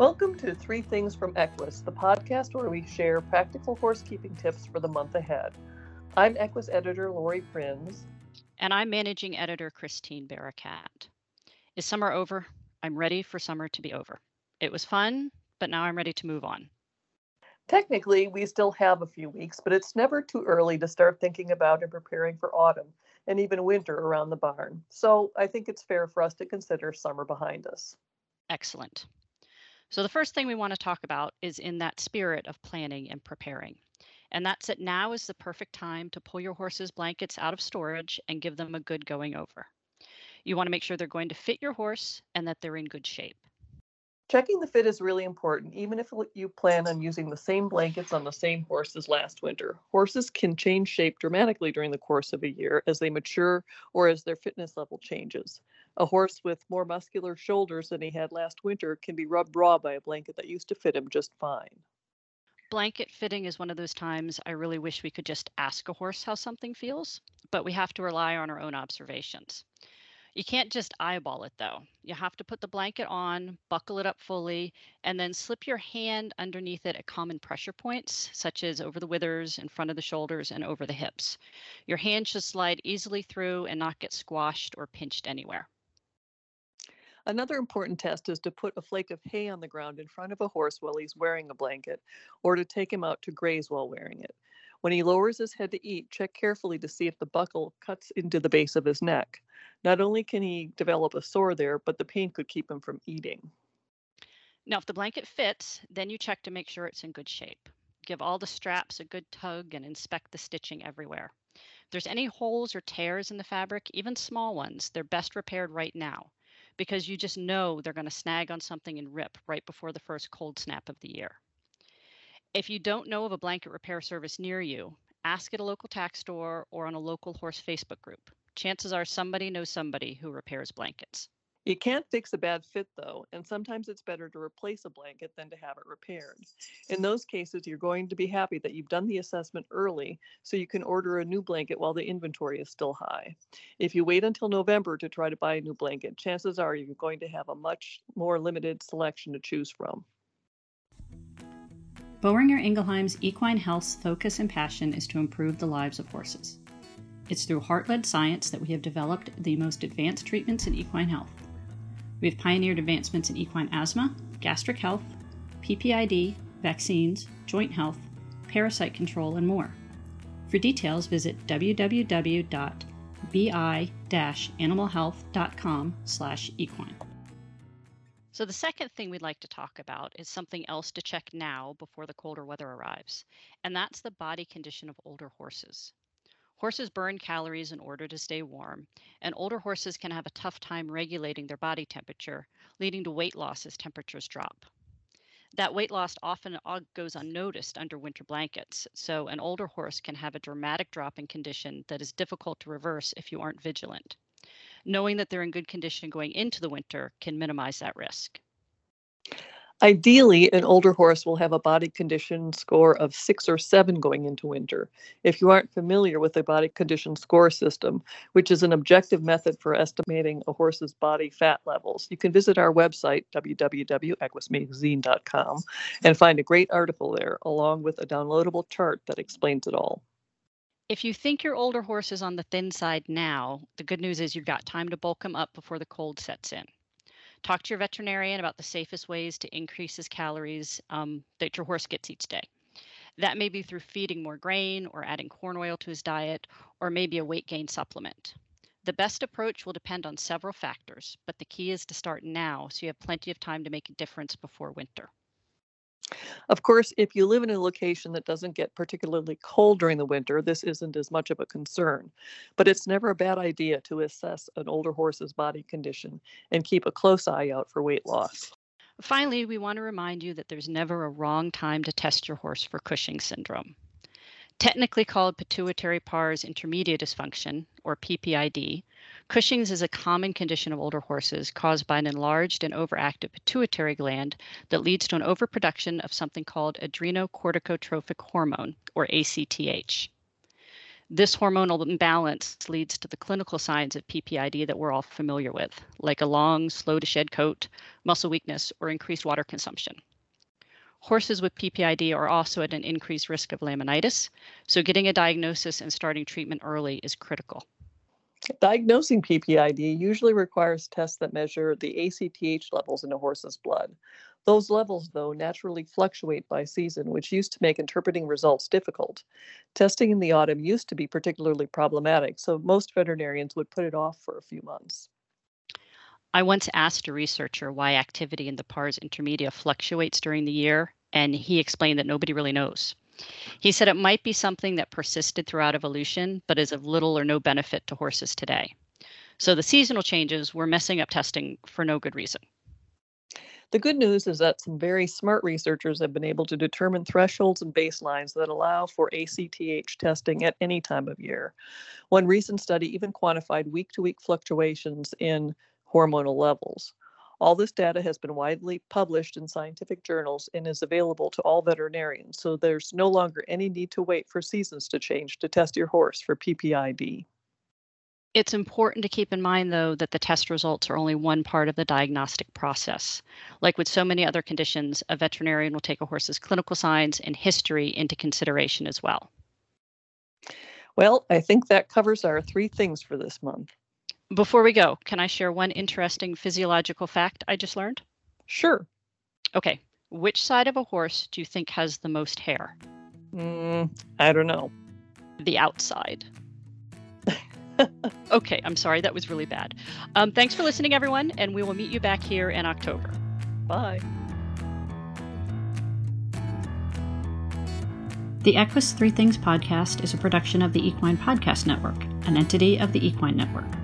Welcome to Three Things from Equus, the podcast where we share practical horsekeeping tips for the month ahead. I'm Equus editor Laurie Prinz. And I'm managing editor Christine Barakat. Is summer over? I'm ready for summer to be over. It was fun, but now I'm ready to move on. Technically, we still have a few weeks, but it's never too early to start thinking about and preparing for autumn and even winter around the barn. So I think it's fair for us to consider summer behind us. Excellent. So, the first thing we want to talk about is in that spirit of planning and preparing. And that's that now is the perfect time to pull your horse's blankets out of storage and give them a good going over. You want to make sure they're going to fit your horse and that they're in good shape. Checking the fit is really important, even if you plan on using the same blankets on the same horse as last winter. Horses can change shape dramatically during the course of a year as they mature or as their fitness level changes. A horse with more muscular shoulders than he had last winter can be rubbed raw by a blanket that used to fit him just fine. Blanket fitting is one of those times I really wish we could just ask a horse how something feels, but we have to rely on our own observations. You can't just eyeball it though. You have to put the blanket on, buckle it up fully, and then slip your hand underneath it at common pressure points, such as over the withers, in front of the shoulders, and over the hips. Your hand should slide easily through and not get squashed or pinched anywhere. Another important test is to put a flake of hay on the ground in front of a horse while he's wearing a blanket, or to take him out to graze while wearing it. When he lowers his head to eat, check carefully to see if the buckle cuts into the base of his neck. Not only can he develop a sore there, but the pain could keep him from eating. Now, if the blanket fits, then you check to make sure it's in good shape. Give all the straps a good tug and inspect the stitching everywhere. If there's any holes or tears in the fabric, even small ones, they're best repaired right now because you just know they're going to snag on something and rip right before the first cold snap of the year. If you don't know of a blanket repair service near you, ask at a local tack store or on a local horse Facebook group. Chances are somebody knows somebody who repairs blankets. You can't fix a bad fit though, and sometimes it's better to replace a blanket than to have it repaired. In those cases, you're going to be happy that you've done the assessment early so you can order a new blanket while the inventory is still high. If you wait until November to try to buy a new blanket, chances are you're going to have a much more limited selection to choose from. Boehringer Ingelheim's equine health's focus and passion is to improve the lives of horses. It's through heart led science that we have developed the most advanced treatments in equine health. We have pioneered advancements in equine asthma, gastric health, PPID, vaccines, joint health, parasite control, and more. For details, visit www.bi-animalhealth.com/equine. So, the second thing we'd like to talk about is something else to check now before the colder weather arrives, and that's the body condition of older horses. Horses burn calories in order to stay warm, and older horses can have a tough time regulating their body temperature, leading to weight loss as temperatures drop. That weight loss often goes unnoticed under winter blankets, so an older horse can have a dramatic drop in condition that is difficult to reverse if you aren't vigilant knowing that they're in good condition going into the winter can minimize that risk. Ideally, an older horse will have a body condition score of six or seven going into winter. If you aren't familiar with the body condition score system, which is an objective method for estimating a horse's body fat levels, you can visit our website, www.equusmagazine.com, and find a great article there, along with a downloadable chart that explains it all. If you think your older horse is on the thin side now, the good news is you've got time to bulk him up before the cold sets in. Talk to your veterinarian about the safest ways to increase his calories um, that your horse gets each day. That may be through feeding more grain or adding corn oil to his diet, or maybe a weight gain supplement. The best approach will depend on several factors, but the key is to start now so you have plenty of time to make a difference before winter. Of course, if you live in a location that doesn't get particularly cold during the winter, this isn't as much of a concern. But it's never a bad idea to assess an older horse's body condition and keep a close eye out for weight loss. Finally, we want to remind you that there's never a wrong time to test your horse for Cushing syndrome. Technically called pituitary pars intermedia dysfunction, or PPID, Cushing's is a common condition of older horses caused by an enlarged and overactive pituitary gland that leads to an overproduction of something called adrenocorticotropic hormone, or ACTH. This hormonal imbalance leads to the clinical signs of PPID that we're all familiar with, like a long, slow to shed coat, muscle weakness, or increased water consumption. Horses with PPID are also at an increased risk of laminitis, so getting a diagnosis and starting treatment early is critical. Diagnosing PPID usually requires tests that measure the ACTH levels in a horse's blood. Those levels, though, naturally fluctuate by season, which used to make interpreting results difficult. Testing in the autumn used to be particularly problematic, so most veterinarians would put it off for a few months. I once asked a researcher why activity in the pars intermedia fluctuates during the year, and he explained that nobody really knows. He said it might be something that persisted throughout evolution, but is of little or no benefit to horses today. So the seasonal changes were messing up testing for no good reason. The good news is that some very smart researchers have been able to determine thresholds and baselines that allow for ACTH testing at any time of year. One recent study even quantified week to week fluctuations in hormonal levels. All this data has been widely published in scientific journals and is available to all veterinarians, so there's no longer any need to wait for seasons to change to test your horse for PPID. It's important to keep in mind, though, that the test results are only one part of the diagnostic process. Like with so many other conditions, a veterinarian will take a horse's clinical signs and history into consideration as well. Well, I think that covers our three things for this month. Before we go, can I share one interesting physiological fact I just learned? Sure. Okay. Which side of a horse do you think has the most hair? Mm, I don't know. The outside. okay, I'm sorry, that was really bad. Um, thanks for listening, everyone, and we will meet you back here in October. Bye. The Equus Three Things podcast is a production of the Equine Podcast Network, an entity of the Equine Network.